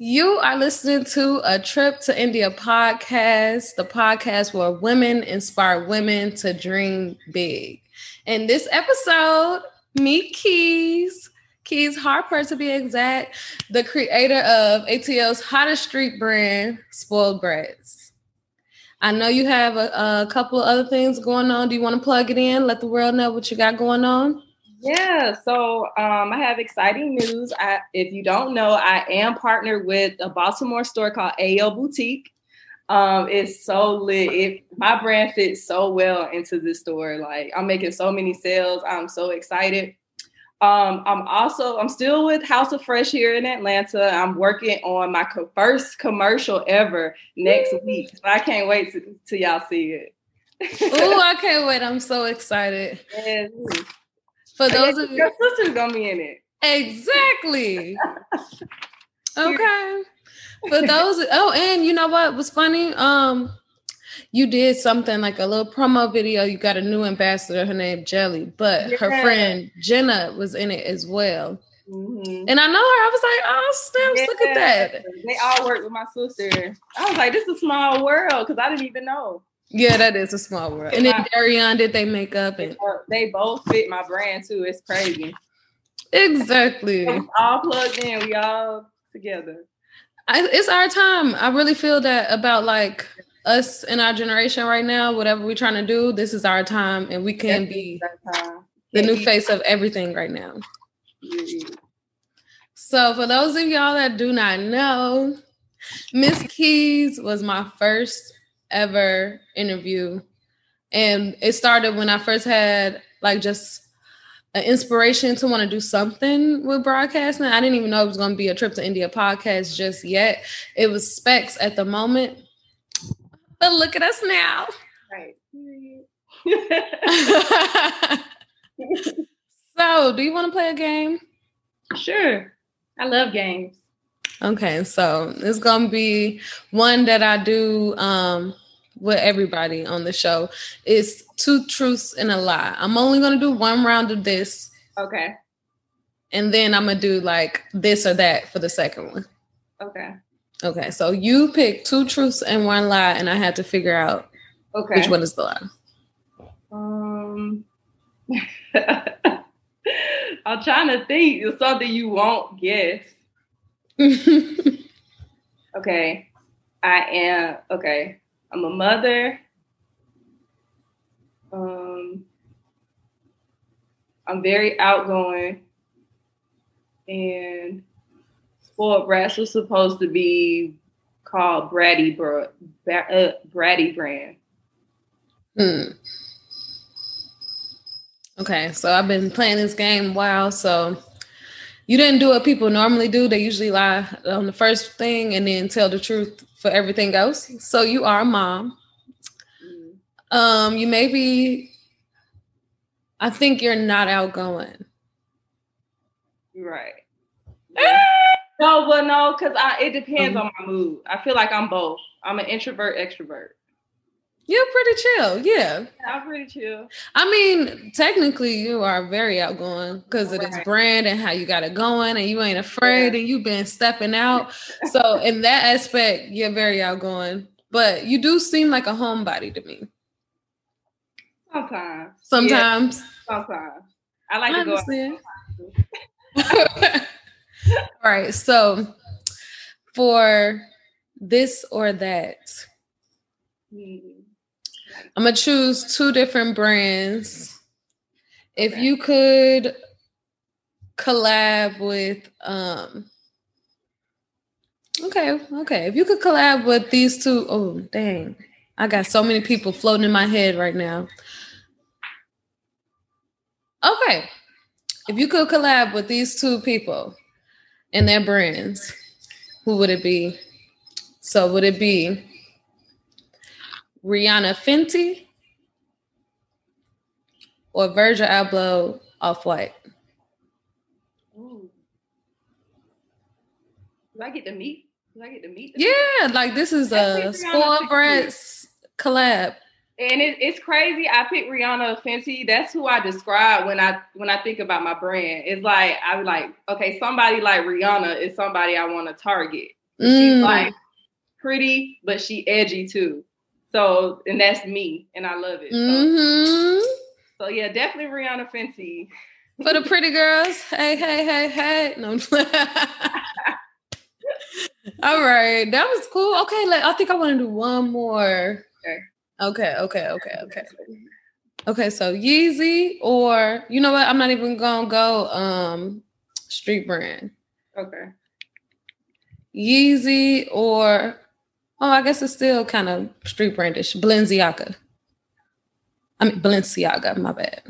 You are listening to a Trip to India podcast, the podcast where women inspire women to dream big. In this episode, meet Keys, Keys Harper to be exact, the creator of ATL's hottest street brand, Spoiled Brats. I know you have a, a couple of other things going on. Do you want to plug it in? Let the world know what you got going on? Yeah, so um, I have exciting news. I, if you don't know, I am partnered with a Baltimore store called AO Boutique. Um, it's so lit. It, my brand fits so well into this store. Like I'm making so many sales. I'm so excited. Um, I'm also I'm still with House of Fresh here in Atlanta. I'm working on my co- first commercial ever next week. So I can't wait to, to y'all see it. oh, I can't wait! I'm so excited. Yes. For those of your sister's gonna be in it. Exactly. okay. For those, oh, and you know what was funny? Um, you did something like a little promo video. You got a new ambassador. Her name Jelly, but yeah. her friend Jenna was in it as well. Mm-hmm. And I know her. I was like, oh, snaps, yeah. look at that. They all work with my sister. I was like, this is a small world because I didn't even know. Yeah, that is a small world. And then Darion did they makeup and they both fit my brand too. It's crazy. Exactly. all plugged in. We all together. I, it's our time. I really feel that about like us in our generation right now. Whatever we're trying to do, this is our time, and we can be the new face of everything right now. So, for those of y'all that do not know, Miss Keys was my first ever interview. And it started when I first had like just an inspiration to want to do something with broadcasting. I didn't even know it was going to be a trip to India podcast just yet. It was specs at the moment. But look at us now. Right. so, do you want to play a game? Sure. I love games. Okay, so it's gonna be one that I do um with everybody on the show. It's two truths and a lie. I'm only gonna do one round of this. Okay. And then I'm gonna do like this or that for the second one. Okay. Okay, so you pick two truths and one lie, and I had to figure out okay which one is the lie. Um, I'm trying to think of something you won't guess. okay. I am okay. I'm a mother. Um, I'm very outgoing, and spoiled brats was supposed to be called Bratty Bro, uh, Bratty brand. Hmm. Okay, so I've been playing this game a while, so you didn't do what people normally do. They usually lie on the first thing and then tell the truth for everything else. So you are a mom. Mm-hmm. Um, you may be. I think you're not outgoing. Right. no, but no, because I it depends um, on my mood. I feel like I'm both. I'm an introvert, extrovert. You're pretty chill, yeah. yeah. I'm pretty chill. I mean, technically, you are very outgoing because of right. this brand and how you got it going, and you ain't afraid, yeah. and you've been stepping out. so, in that aspect, you're very outgoing. But you do seem like a homebody to me. Sometimes. Sometimes. Yeah. Sometimes. I like I to understand. go. All right. So, for this or that. Hmm I'm gonna choose two different brands. If okay. you could collab with um Okay, okay. If you could collab with these two, oh dang. I got so many people floating in my head right now. Okay. If you could collab with these two people and their brands, who would it be? So would it be Rihanna Fenty or Virgil Abloh Off White? Do I get to meet? Do I get to meet? Yeah, like this is a spoiled brats collab. And it, it's crazy. I picked Rihanna Fenty. That's who I describe when I when I think about my brand. It's like I'm like, okay, somebody like Rihanna is somebody I want to target. Mm. She's like pretty, but she edgy too. So, and that's me, and I love it. Mm-hmm. So, so, yeah, definitely Rihanna Fenty. For the pretty girls, hey, hey, hey, hey. No. All right, that was cool. Okay, like, I think I want to do one more. Okay. Okay, okay, okay, okay. Okay, so Yeezy or you know what? I'm not even gonna go um street brand. Okay. Yeezy or oh, I guess it's still kind of street brandish. Balenciaga. I mean Balenciaga, my bad.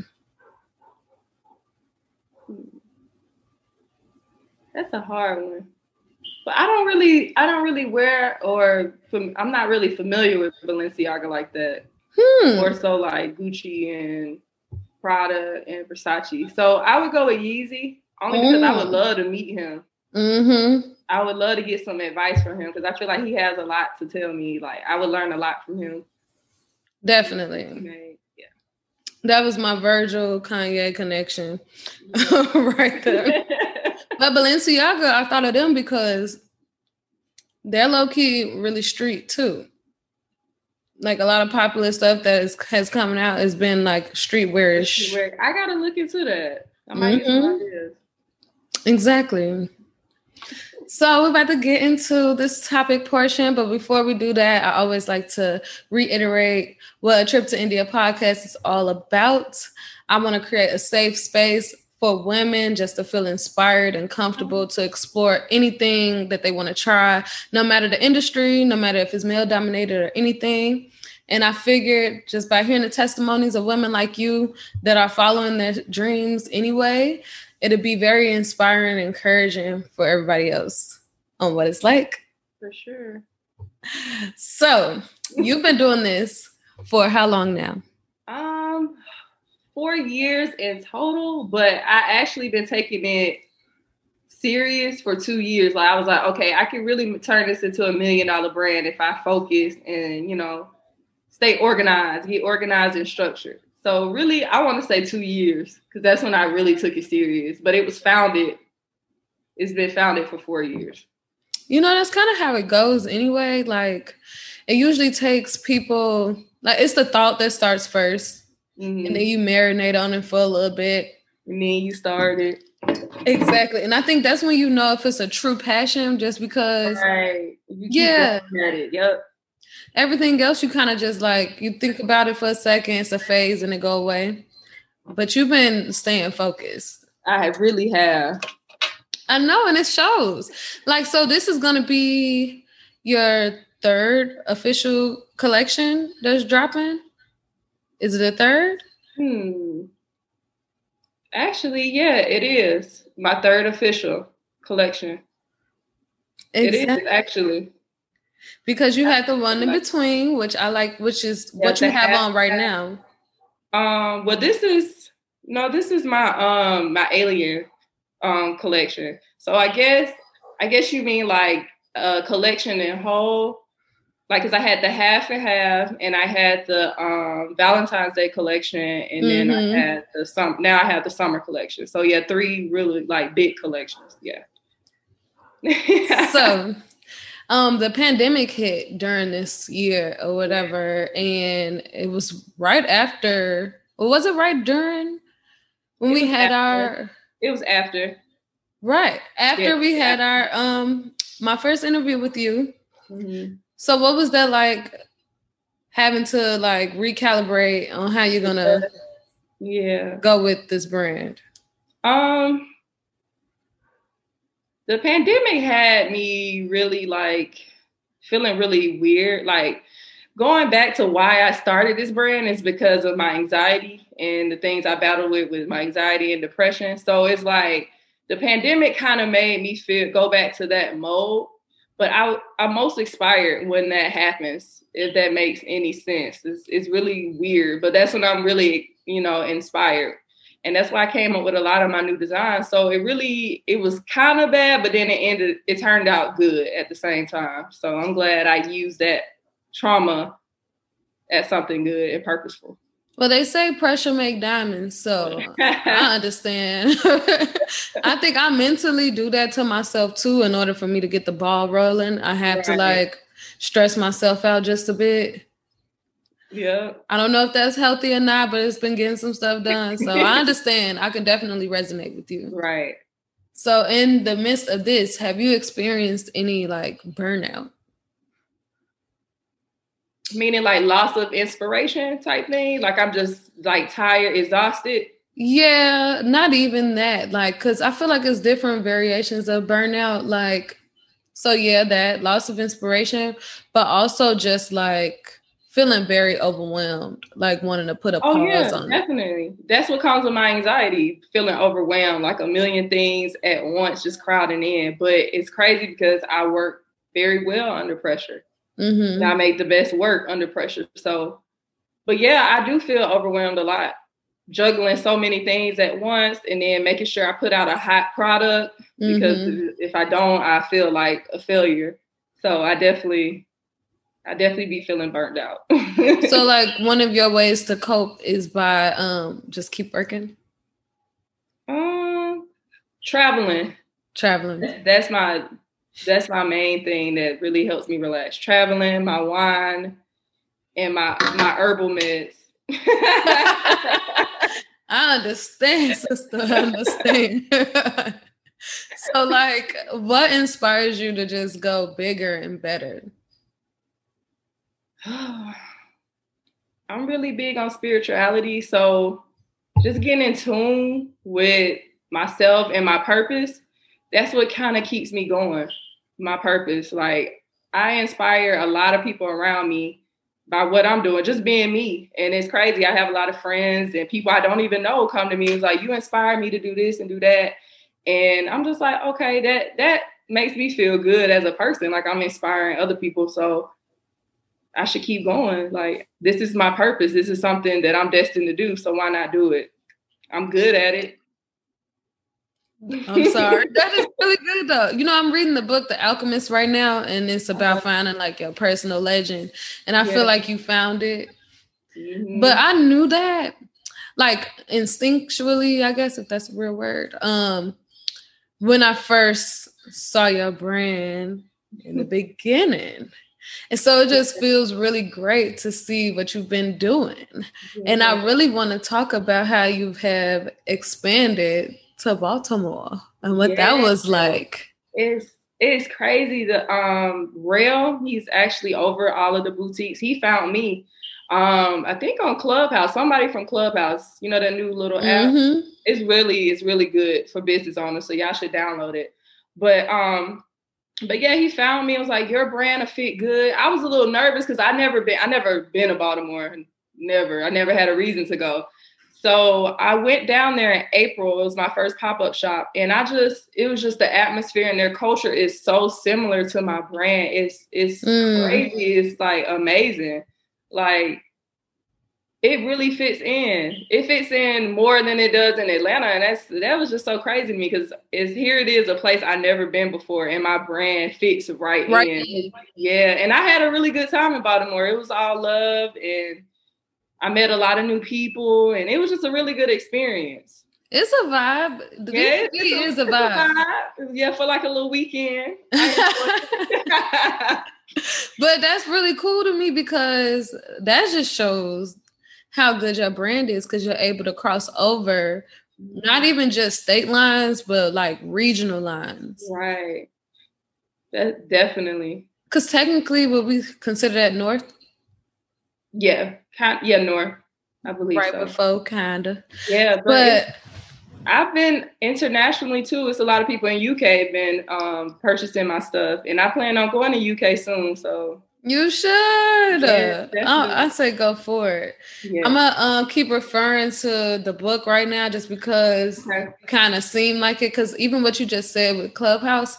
That's a hard one. But I don't really I don't really wear or I'm not really familiar with Balenciaga like that. Hmm. More so like Gucci and Prada and Versace. So I would go with Yeezy only because mm. I would mm. love to meet him. Mm-hmm. I would love to get some advice from him because I feel like he has a lot to tell me. Like I would learn a lot from him. Definitely. Okay. Yeah. That was my Virgil Kanye connection right there. but Balenciaga, I thought of them because they're low key really street too like a lot of popular stuff that is, has coming out has been like streetwearish. I gotta look into that. I might mm-hmm. Exactly. So we're about to get into this topic portion, but before we do that, I always like to reiterate what a trip to India podcast is all about. I want to create a safe space for women just to feel inspired and comfortable to explore anything that they want to try, no matter the industry, no matter if it's male dominated or anything. And I figured just by hearing the testimonies of women like you that are following their dreams anyway, it'd be very inspiring and encouraging for everybody else on what it's like. For sure. So you've been doing this for how long now? Um, four years in total, but I actually been taking it serious for two years. Like I was like, okay, I can really turn this into a million dollar brand if I focus and you know stay organized, get organized and structured. So really, I want to say two years because that's when I really took it serious. But it was founded. It's been founded for four years. You know, that's kind of how it goes anyway. Like, it usually takes people. Like, it's the thought that starts 1st mm-hmm. and then you marinate on it for a little bit, and then you start it. Exactly, and I think that's when you know if it's a true passion, just because. Right. yeah. At it. Yep. Everything else, you kind of just like you think about it for a second, it's a phase, and it go away. But you've been staying focused. I really have. I know, and it shows. Like, so this is gonna be your third official collection that's dropping. Is it a third? Hmm. Actually, yeah, it is my third official collection. Exactly. It is actually because you had the one in between, which I like, which is yeah, what you have on right now. Um, well, this is no, this is my um my alien um collection. So I guess I guess you mean like a collection in whole, like because I had the half and half, and I had the um Valentine's Day collection, and mm-hmm. then I mm-hmm. had the sum. Now I have the summer collection. So yeah, three really like big collections. Yeah. so um the pandemic hit during this year or whatever and it was right after or was it right during when we had after. our it was after right after yeah, we had after. our um my first interview with you mm-hmm. so what was that like having to like recalibrate on how you're gonna yeah go with this brand um the pandemic had me really like feeling really weird. Like going back to why I started this brand is because of my anxiety and the things I battled with with my anxiety and depression. So it's like the pandemic kind of made me feel go back to that mode. But I I'm most inspired when that happens, if that makes any sense. It's it's really weird, but that's when I'm really, you know, inspired and that's why I came up with a lot of my new designs. So it really it was kind of bad, but then it ended. It turned out good at the same time. So I'm glad I used that trauma as something good and purposeful. Well, they say pressure make diamonds, so I understand. I think I mentally do that to myself too. In order for me to get the ball rolling, I have right. to like stress myself out just a bit. Yeah. I don't know if that's healthy or not, but it's been getting some stuff done. So I understand. I can definitely resonate with you. Right. So in the midst of this, have you experienced any like burnout? Meaning like loss of inspiration type thing? Like I'm just like tired, exhausted? Yeah, not even that. Like, cause I feel like it's different variations of burnout. Like, so yeah, that loss of inspiration, but also just like feeling very overwhelmed, like wanting to put a oh, pause yeah, on definitely. It. That's what comes with my anxiety, feeling overwhelmed, like a million things at once just crowding in. But it's crazy because I work very well under pressure. Mm-hmm. I make the best work under pressure. So, but yeah, I do feel overwhelmed a lot, juggling so many things at once, and then making sure I put out a hot product because mm-hmm. if I don't, I feel like a failure. So I definitely, I definitely be feeling burnt out. so, like, one of your ways to cope is by um just keep working. Um, traveling. Traveling. That's my that's my main thing that really helps me relax. Traveling, my wine, and my my herbal meds. I understand, sister. I understand. so, like, what inspires you to just go bigger and better? I'm really big on spirituality, so just getting in tune with myself and my purpose. That's what kind of keeps me going my purpose. Like I inspire a lot of people around me by what I'm doing, just being me. And it's crazy. I have a lot of friends and people I don't even know come to me. It's like, you inspire me to do this and do that. And I'm just like, okay, that that makes me feel good as a person. Like I'm inspiring other people. So I should keep going. Like this is my purpose. This is something that I'm destined to do. So why not do it? I'm good at it. I'm sorry. that is really good though. You know, I'm reading the book The Alchemist right now, and it's about uh-huh. finding like your personal legend. And I yeah. feel like you found it. Mm-hmm. But I knew that like instinctually, I guess if that's a real word. Um when I first saw your brand in the beginning. And so it just feels really great to see what you've been doing. Yeah. And I really want to talk about how you have expanded to Baltimore and what yeah. that was like. It's it's crazy. The um Rail, he's actually over all of the boutiques. He found me. Um, I think on Clubhouse, somebody from Clubhouse, you know, that new little app. Mm-hmm. It's really, it's really good for business owners. So y'all should download it. But um, but yeah, he found me. I was like, your brand will fit good. I was a little nervous because I never been, I never been to Baltimore. Never. I never had a reason to go. So I went down there in April. It was my first pop up shop, and I just it was just the atmosphere and their culture is so similar to my brand. It's it's mm. crazy. It's like amazing. Like it really fits in. It fits in more than it does in Atlanta, and that's that was just so crazy to me because it's here. It is a place I've never been before, and my brand fits right, right in. Yeah, and I had a really good time in Baltimore. It was all love and I met a lot of new people, and it was just a really good experience. It's a vibe. The yeah, it is a, a, vibe. a vibe. Yeah, for like a little weekend. but that's really cool to me because that just shows how good your brand is because you're able to cross over not even just state lines, but like regional lines. Right. That definitely. Because technically, would we consider that north? Yeah, kind yeah, North. I believe right so. before, kinda. Yeah, but, but I've been internationally too. It's a lot of people in UK have been um, purchasing my stuff, and I plan on going to UK soon. So you should. I, I, say go for it. I'm gonna um, keep referring to the book right now, just because okay. kind of seemed like it. Because even what you just said with Clubhouse,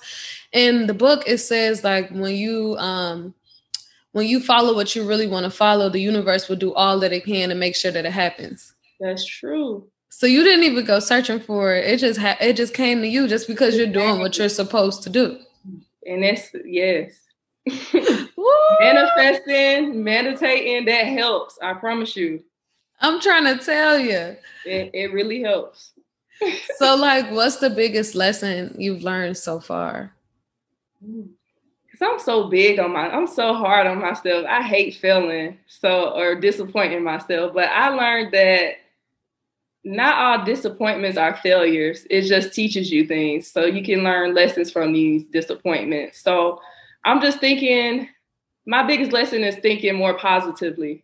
in the book it says like when you um when you follow what you really want to follow, the universe will do all that it can to make sure that it happens. That's true. So you didn't even go searching for it. It just ha- it just came to you just because you're doing what you're supposed to do. And that's yes. Manifesting, meditating, that helps. I promise you. I'm trying to tell you. It, it really helps. so, like, what's the biggest lesson you've learned so far? Cause I'm so big on my, I'm so hard on myself. I hate failing, so or disappointing myself. But I learned that not all disappointments are failures. It just teaches you things, so you can learn lessons from these disappointments. So I'm just thinking, my biggest lesson is thinking more positively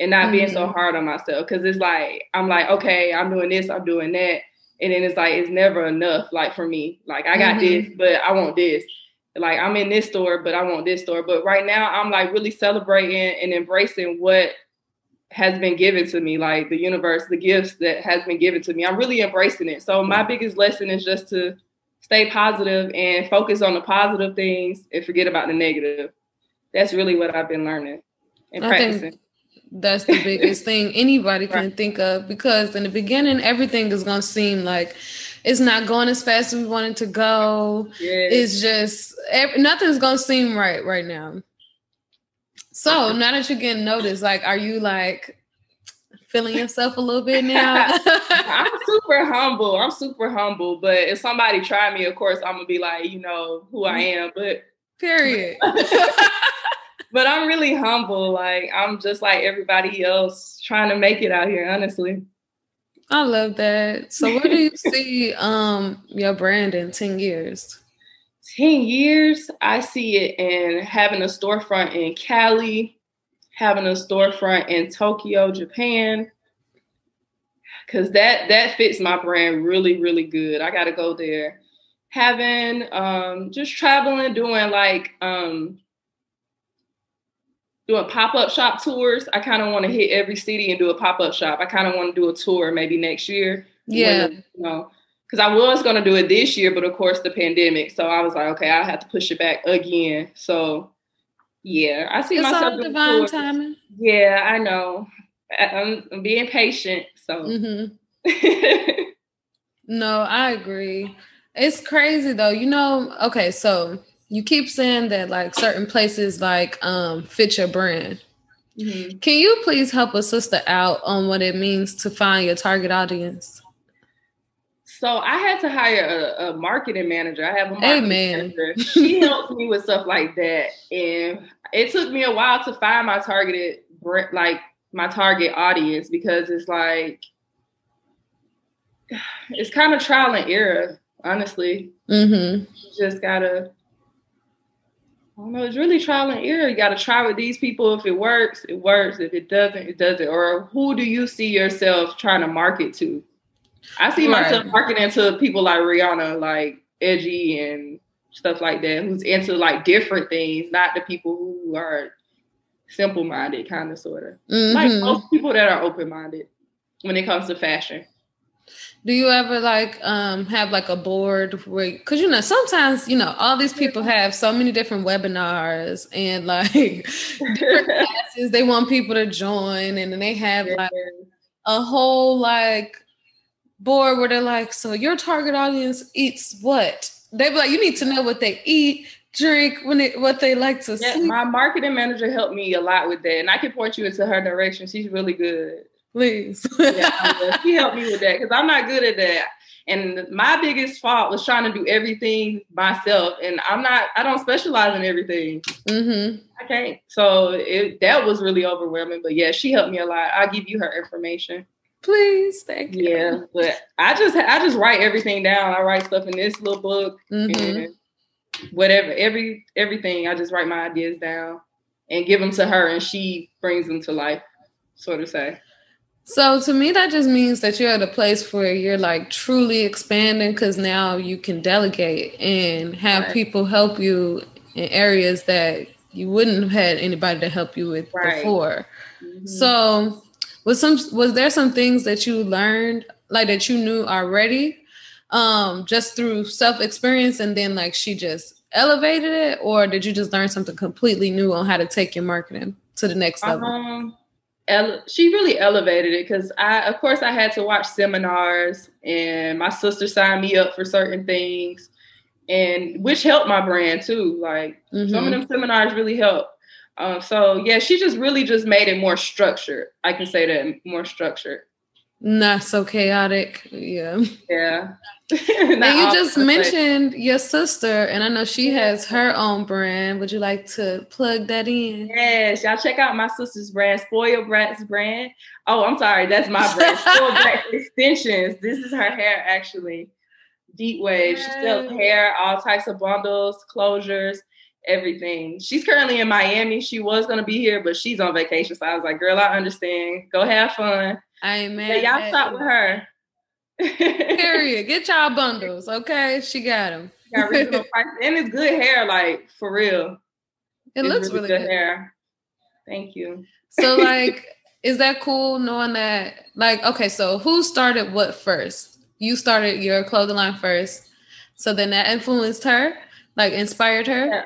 and not mm-hmm. being so mm-hmm. hard on myself. Cause it's like, I'm like, okay, I'm doing this, I'm doing that. And then it's like, it's never enough, like for me. Like, I got mm-hmm. this, but I want this. Like, I'm in this store, but I want this store. But right now, I'm like really celebrating and embracing what has been given to me, like the universe, the gifts that has been given to me. I'm really embracing it. So, my biggest lesson is just to stay positive and focus on the positive things and forget about the negative. That's really what I've been learning and I practicing. that's the biggest thing anybody can right. think of because in the beginning everything is going to seem like it's not going as fast as we wanted to go. Yes. it's just nothing's going to seem right right now. So now that you're getting noticed like are you like feeling yourself a little bit now? I'm super humble. I'm super humble but if somebody try me of course i'm gonna be like you know who i mm-hmm. am but period but I'm really humble. Like I'm just like everybody else trying to make it out here, honestly. I love that. So where do you see um your brand in 10 years? 10 years, I see it in having a storefront in Cali, having a storefront in Tokyo, Japan. Cause that that fits my brand really, really good. I gotta go there. Having um just traveling, doing like um doing pop-up shop tours. I kind of want to hit every city and do a pop-up shop. I kind of want to do a tour maybe next year. Yeah. When, you know, because I was going to do it this year, but of course the pandemic. So I was like, okay, I have to push it back again. So yeah, I see it's myself all divine tours. timing. Yeah, I know. I'm, I'm being patient. So. Mm-hmm. no, I agree. It's crazy though. You know, okay, so you keep saying that like certain places like um fit your brand. Mm-hmm. Can you please help a sister out on what it means to find your target audience? So I had to hire a, a marketing manager. I have a marketing Amen. manager. She helps me with stuff like that, and it took me a while to find my targeted, like my target audience, because it's like it's kind of trial and error, honestly. Mm-hmm. You just gotta I don't know. It's really trial and error. You got to try with these people. If it works, it works. If it doesn't, it doesn't. Or who do you see yourself trying to market to? I see right. myself marketing to people like Rihanna, like edgy and stuff like that, who's into like different things, not the people who are simple minded, kind of sort of. Mm-hmm. Like most people that are open minded when it comes to fashion. Do you ever like um have like a board where because you know sometimes you know all these people have so many different webinars and like different classes they want people to join and then they have like a whole like board where they're like, so your target audience eats what? They be like, you need to know what they eat, drink, when they what they like to yeah, sleep. My marketing manager helped me a lot with that, and I can point you into her direction. She's really good please. yeah, she helped me with that because I'm not good at that. And my biggest fault was trying to do everything myself, and I'm not. I don't specialize in everything. Mm-hmm. I can't. So it, that was really overwhelming. But yeah, she helped me a lot. I'll give you her information. Please, thank you. Yeah, but I just I just write everything down. I write stuff in this little book mm-hmm. and whatever every everything. I just write my ideas down and give them to her, and she brings them to life. So to say. So to me, that just means that you're at a place where you're like truly expanding because now you can delegate and have right. people help you in areas that you wouldn't have had anybody to help you with right. before. Mm-hmm. So was some was there some things that you learned like that you knew already um just through self experience and then like she just elevated it or did you just learn something completely new on how to take your marketing to the next level? Um, ele- she really elevated it because I, of course, I had to watch seminars, and my sister signed me up for certain things, and which helped my brand too. Like mm-hmm. some of them seminars really helped. Um, so yeah, she just really just made it more structured. I can say that more structured. Not so chaotic. Yeah. Yeah. and you just mentioned your sister, and I know she has her own brand. Would you like to plug that in? Yes, y'all check out my sister's brand, Spoil Brats brand. Oh, I'm sorry, that's my brand, Spoil Brats Extensions. This is her hair, actually. Deep wave. She sells hair, all types of bundles, closures, everything. She's currently in Miami. She was gonna be here, but she's on vacation. So I was like, girl, I understand. Go have fun. Amen. Yeah, y'all shop with her. Period. Get y'all bundles, okay? She got them. got reasonable price, and it's good hair, like for real. It it's looks really, really good, good hair. Thank you. So, like, is that cool knowing that? Like, okay, so who started what first? You started your clothing line first, so then that influenced her, like, inspired her. Yeah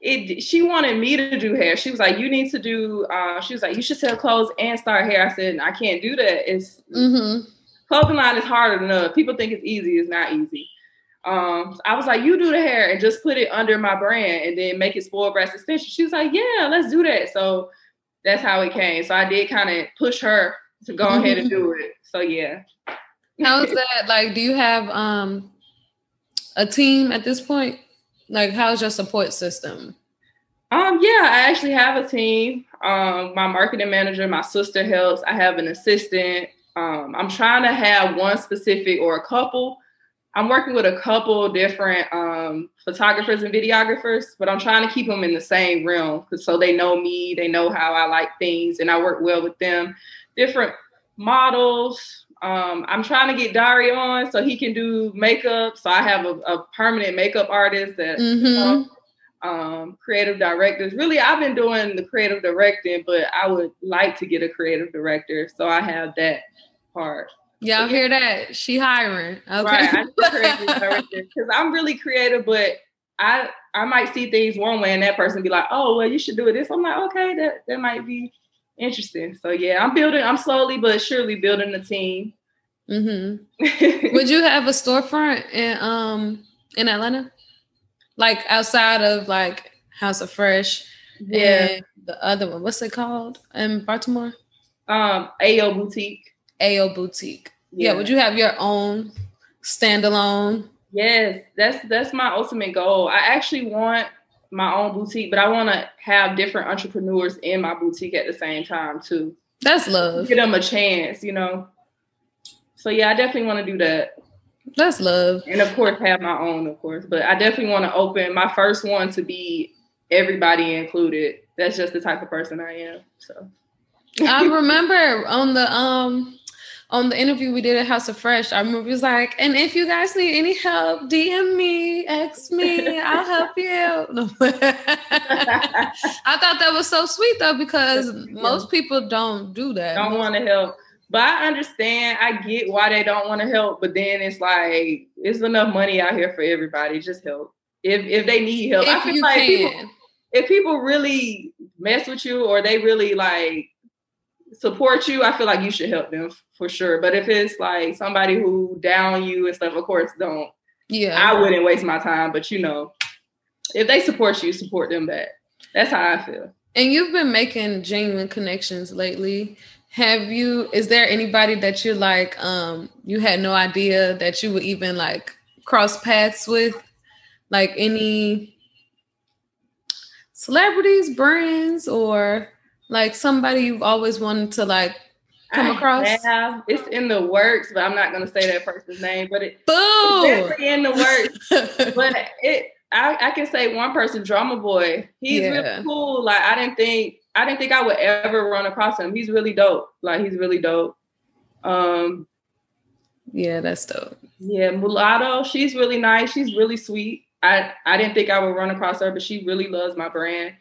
it she wanted me to do hair. She was like, you need to do uh, she was like, you should sell clothes and start hair. I said, I can't do that. It's mm-hmm. clothing line is harder than other People think it's easy, it's not easy. Um, I was like, you do the hair and just put it under my brand and then make it spoiled brats extension. She was like, Yeah, let's do that. So that's how it came. So I did kind of push her to go mm-hmm. ahead and do it. So yeah. How is that? Like, do you have um a team at this point? Like, how's your support system? Um, yeah, I actually have a team. Um, my marketing manager, my sister helps. I have an assistant. Um, I'm trying to have one specific or a couple. I'm working with a couple different um, photographers and videographers, but I'm trying to keep them in the same realm so they know me, they know how I like things, and I work well with them. Different models, um, I'm trying to get Darion so he can do makeup. So I have a, a permanent makeup artist that mm-hmm. um, creative directors. Really, I've been doing the creative directing, but I would like to get a creative director. So I have that part. Y'all hear that? She hiring. Okay. Right. Because I'm really creative, but I I might see things one way and that person be like, oh well, you should do it this. I'm like, okay, that that might be interesting. So yeah, I'm building. I'm slowly but surely building a team. Mm-hmm. Would you have a storefront in um in Atlanta, like outside of like House of Fresh? Yeah, the other one. What's it called in Baltimore? Um, AO Boutique. AO Boutique. Yeah. yeah. Would you have your own standalone? Yes, that's that's my ultimate goal. I actually want my own boutique, but I want to have different entrepreneurs in my boutique at the same time too. That's love. Give them a chance, you know. So yeah, I definitely want to do that. That's love. And of course, have my own, of course. But I definitely want to open my first one to be everybody included. That's just the type of person I am. So I remember on the um on the interview we did at House of Fresh, I remember he was like, and if you guys need any help, DM me, ask me, I'll help you. I thought that was so sweet though, because most people don't do that. Don't want to help. But I understand, I get why they don't want to help, but then it's like it's enough money out here for everybody. Just help. If if they need help. If I feel like can. people if people really mess with you or they really like support you, I feel like you should help them for sure. But if it's like somebody who down you and stuff, of course, don't. Yeah. I wouldn't waste my time, but you know, if they support you, support them back. That's how I feel. And you've been making genuine connections lately. Have you is there anybody that you like um you had no idea that you would even like cross paths with? Like any celebrities, brands, or like somebody you've always wanted to like come across? Have. It's in the works, but I'm not gonna say that person's name. But it, Boom! it's definitely in the works. but it, I, I, can say one person, Drama Boy. He's yeah. really cool. Like I didn't think, I didn't think I would ever run across him. He's really dope. Like he's really dope. Um, yeah, that's dope. Yeah, Mulatto. She's really nice. She's really sweet. I I didn't think I would run across her, but she really loves my brand.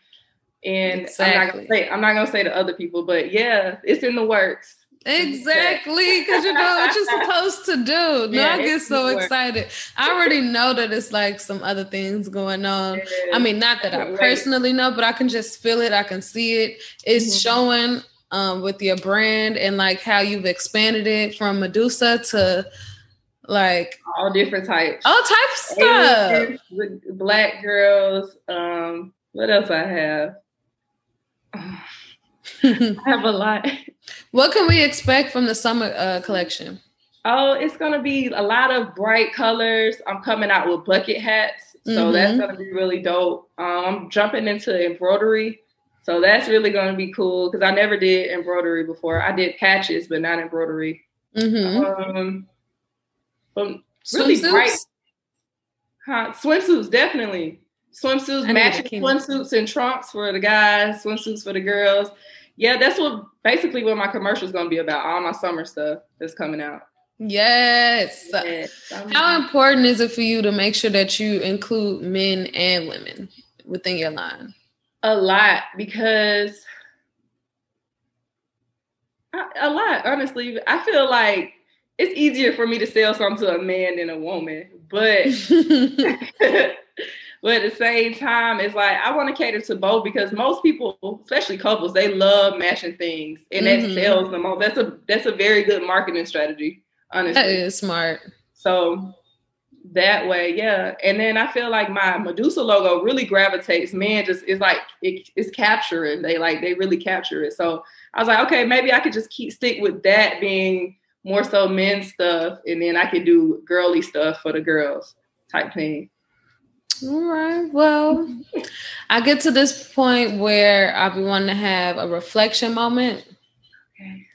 And exactly. I'm not gonna say I'm not gonna say to other people, but yeah, it's in the works. Exactly, because you know what you're supposed to do. No, yeah, I get so excited. I already know that it's like some other things going on. I mean, not that I personally know, but I can just feel it. I can see it. It's mm-hmm. showing um, with your brand and like how you've expanded it from Medusa to like all different types, all types of stuff. Black girls. Um, what else I have? I have a lot. What can we expect from the summer uh, collection? Oh, it's gonna be a lot of bright colors. I'm coming out with bucket hats, so mm-hmm. that's gonna be really dope. Um, I'm jumping into embroidery, so that's really gonna be cool because I never did embroidery before. I did patches, but not embroidery. Mm-hmm. Um, really swimsuits? bright. Huh? Swimsuits, definitely. Swimsuits, matching swimsuits and trunks for the guys, swimsuits for the girls. Yeah, that's what basically what my commercial is gonna be about. All my summer stuff that's coming out. Yes. yes How important is it for you to make sure that you include men and women within your line? A lot because a lot, honestly. I feel like it's easier for me to sell something to a man than a woman, but but at the same time, it's like I want to cater to both because most people, especially couples, they love matching things, and mm-hmm. that sells the most. That's a that's a very good marketing strategy honestly. That is smart. So that way, yeah. And then I feel like my Medusa logo really gravitates men. Just it's like it, it's capturing. They like they really capture it. So I was like, okay, maybe I could just keep stick with that being more so men stuff, and then I could do girly stuff for the girls type thing. All right. Well, I get to this point where I'll be wanting to have a reflection moment. Okay.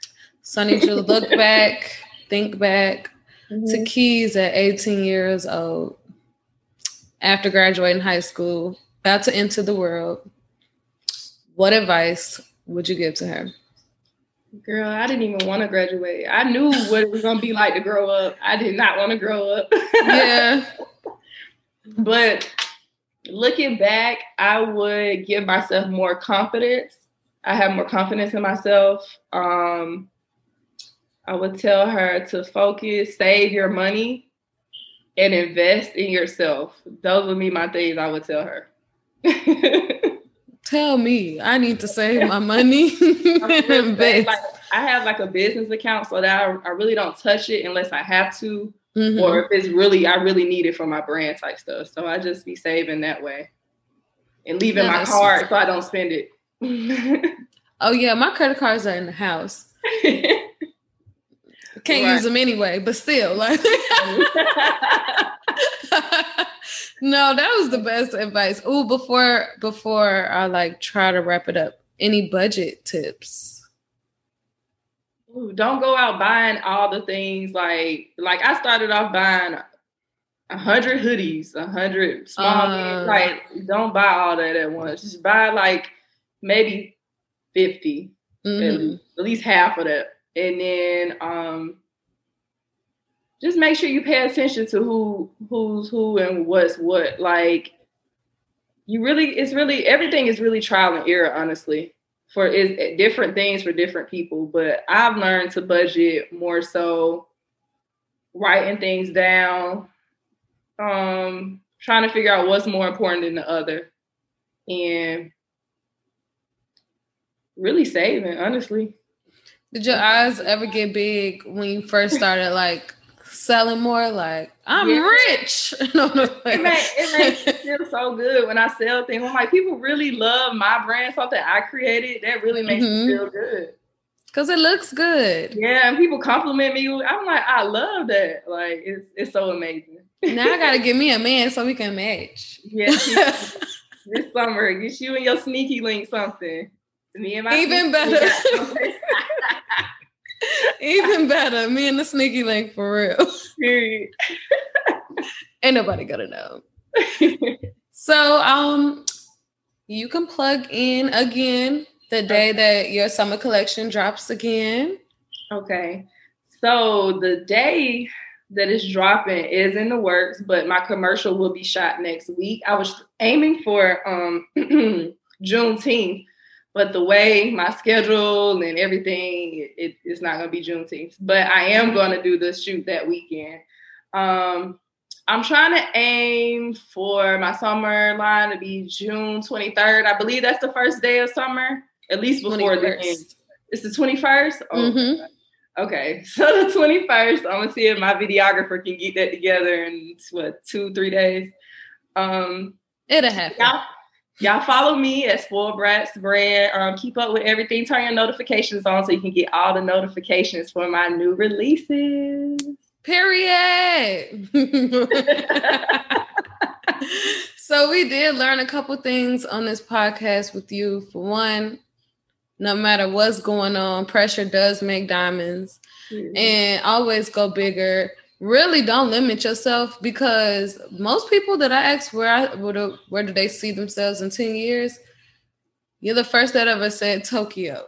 So I need you to look back think back mm-hmm. to Keys at 18 years old, after graduating high school, about to enter the world. What advice would you give to her? Girl, I didn't even want to graduate. I knew what it was going to be like to grow up. I did not want to grow up. yeah. But looking back, I would give myself more confidence. I have more confidence in myself. Um, I would tell her to focus, save your money, and invest in yourself. Those would be my things I would tell her. tell me, I need to save my money and invest. Like, I have like a business account so that I, I really don't touch it unless I have to, mm-hmm. or if it's really I really need it for my brand type stuff. So I just be saving that way and leaving my card so I don't spend it. oh yeah, my credit cards are in the house. Can't right. use them anyway, but still, like. no, that was the best advice. Oh, before before I like try to wrap it up, any budget tips? Don't go out buying all the things like like I started off buying a hundred hoodies, a hundred small uh, like don't buy all that at once. Just buy like maybe 50 mm-hmm. at, least, at least half of that and then um just make sure you pay attention to who who's who and what's what like you really it's really everything is really trial and error honestly for is different things for different people but i've learned to budget more so writing things down um trying to figure out what's more important than the other and really saving honestly did your eyes ever get big when you first started like selling more? Like I'm yeah. rich. no, no, it, make, it makes me feel so good when I sell things. I'm like, people really love my brand, something I created. That really makes mm-hmm. me feel good. Cause it looks good. Yeah, and people compliment me. I'm like, I love that. Like it's it's so amazing. now I gotta get me a man so we can match. Yeah, this summer, get you and your sneaky link something. Me and my even better. Even better. Me and the sneaky link for real. Period. Ain't nobody gonna know. so um you can plug in again the day that your summer collection drops again. Okay. So the day that is dropping is in the works, but my commercial will be shot next week. I was aiming for um Juneteenth, but the way my schedule and everything, it, it's not going to be Juneteenth. But I am going to do the shoot that weekend. Um, I'm trying to aim for my summer line to be June 23rd. I believe that's the first day of summer, at least before 21st. the end. It's the 21st? Oh, mm-hmm. Okay, so the 21st, I'm gonna see if my videographer can get that together in what two, three days. Um, It'll happen. Y'all, y'all follow me at Spoiled Brats Brand. Um, keep up with everything. Turn your notifications on so you can get all the notifications for my new releases. Period. so we did learn a couple things on this podcast with you. For one, no matter what's going on, pressure does make diamonds. Mm-hmm. And always go bigger. Really don't limit yourself because most people that I ask where I where do, where do they see themselves in 10 years, you're the first that ever said Tokyo.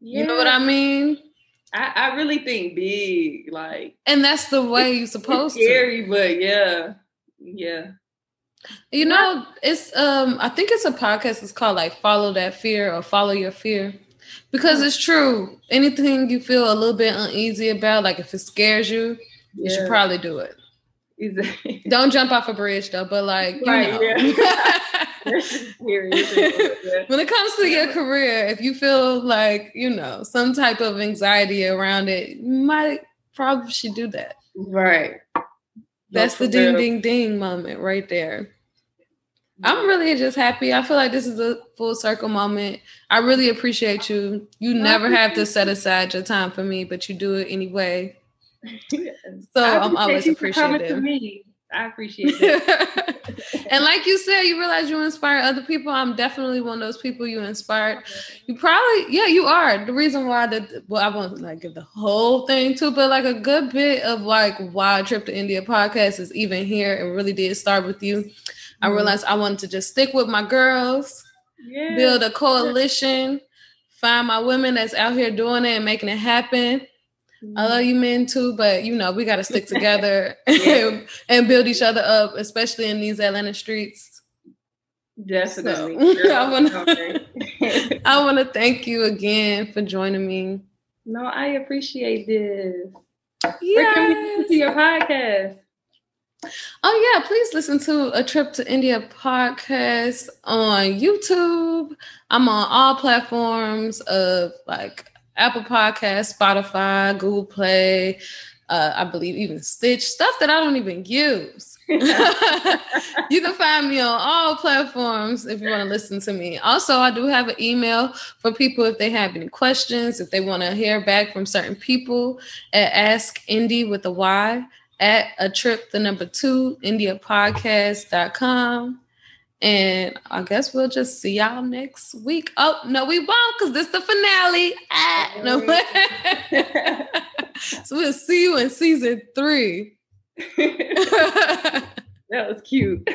Yeah. You know what I mean? I, I really think big, like And that's the way you're supposed scary, to. Scary, but yeah. Yeah. You know, it's um I think it's a podcast it's called like Follow That Fear or Follow Your Fear. Because it's true. Anything you feel a little bit uneasy about, like if it scares you, yeah. you should probably do it. Exactly. Don't jump off a bridge though, but like right, know. Yeah. when it comes to your career, if you feel like, you know, some type of anxiety around it, you might probably should do that. Right. That's the ding ding ding moment right there. I'm really just happy. I feel like this is a full circle moment. I really appreciate you. You never have to set aside your time for me, but you do it anyway. So I'm always appreciative. I appreciate it. and like you said, you realize you inspire other people. I'm definitely one of those people you inspired. You probably, yeah, you are. The reason why that well, I won't like give the whole thing to, but like a good bit of like why Trip to India podcast is even here and really did start with you. I mm-hmm. realized I wanted to just stick with my girls, yeah. build a coalition, find my women that's out here doing it and making it happen I love you men too, but you know, we got to stick together and, and, build each other up, especially in these Atlanta streets. Definitely. So, I want to I want to thank you again for joining me. No, I appreciate this. Yes. Where can we listen to your podcast? Oh yeah, please listen to a trip to India podcast on YouTube. I'm on all platforms of like Apple Podcast, Spotify, Google Play, uh, I believe even Stitch, stuff that I don't even use. you can find me on all platforms if you want to listen to me. Also, I do have an email for people if they have any questions, if they want to hear back from certain people at Ask Indy with a Y at a trip the number two India podcast.com. And I guess we'll just see y'all next week. Oh, no, we won't because this is the finale. Ah, no. so we'll see you in season three. that was cute.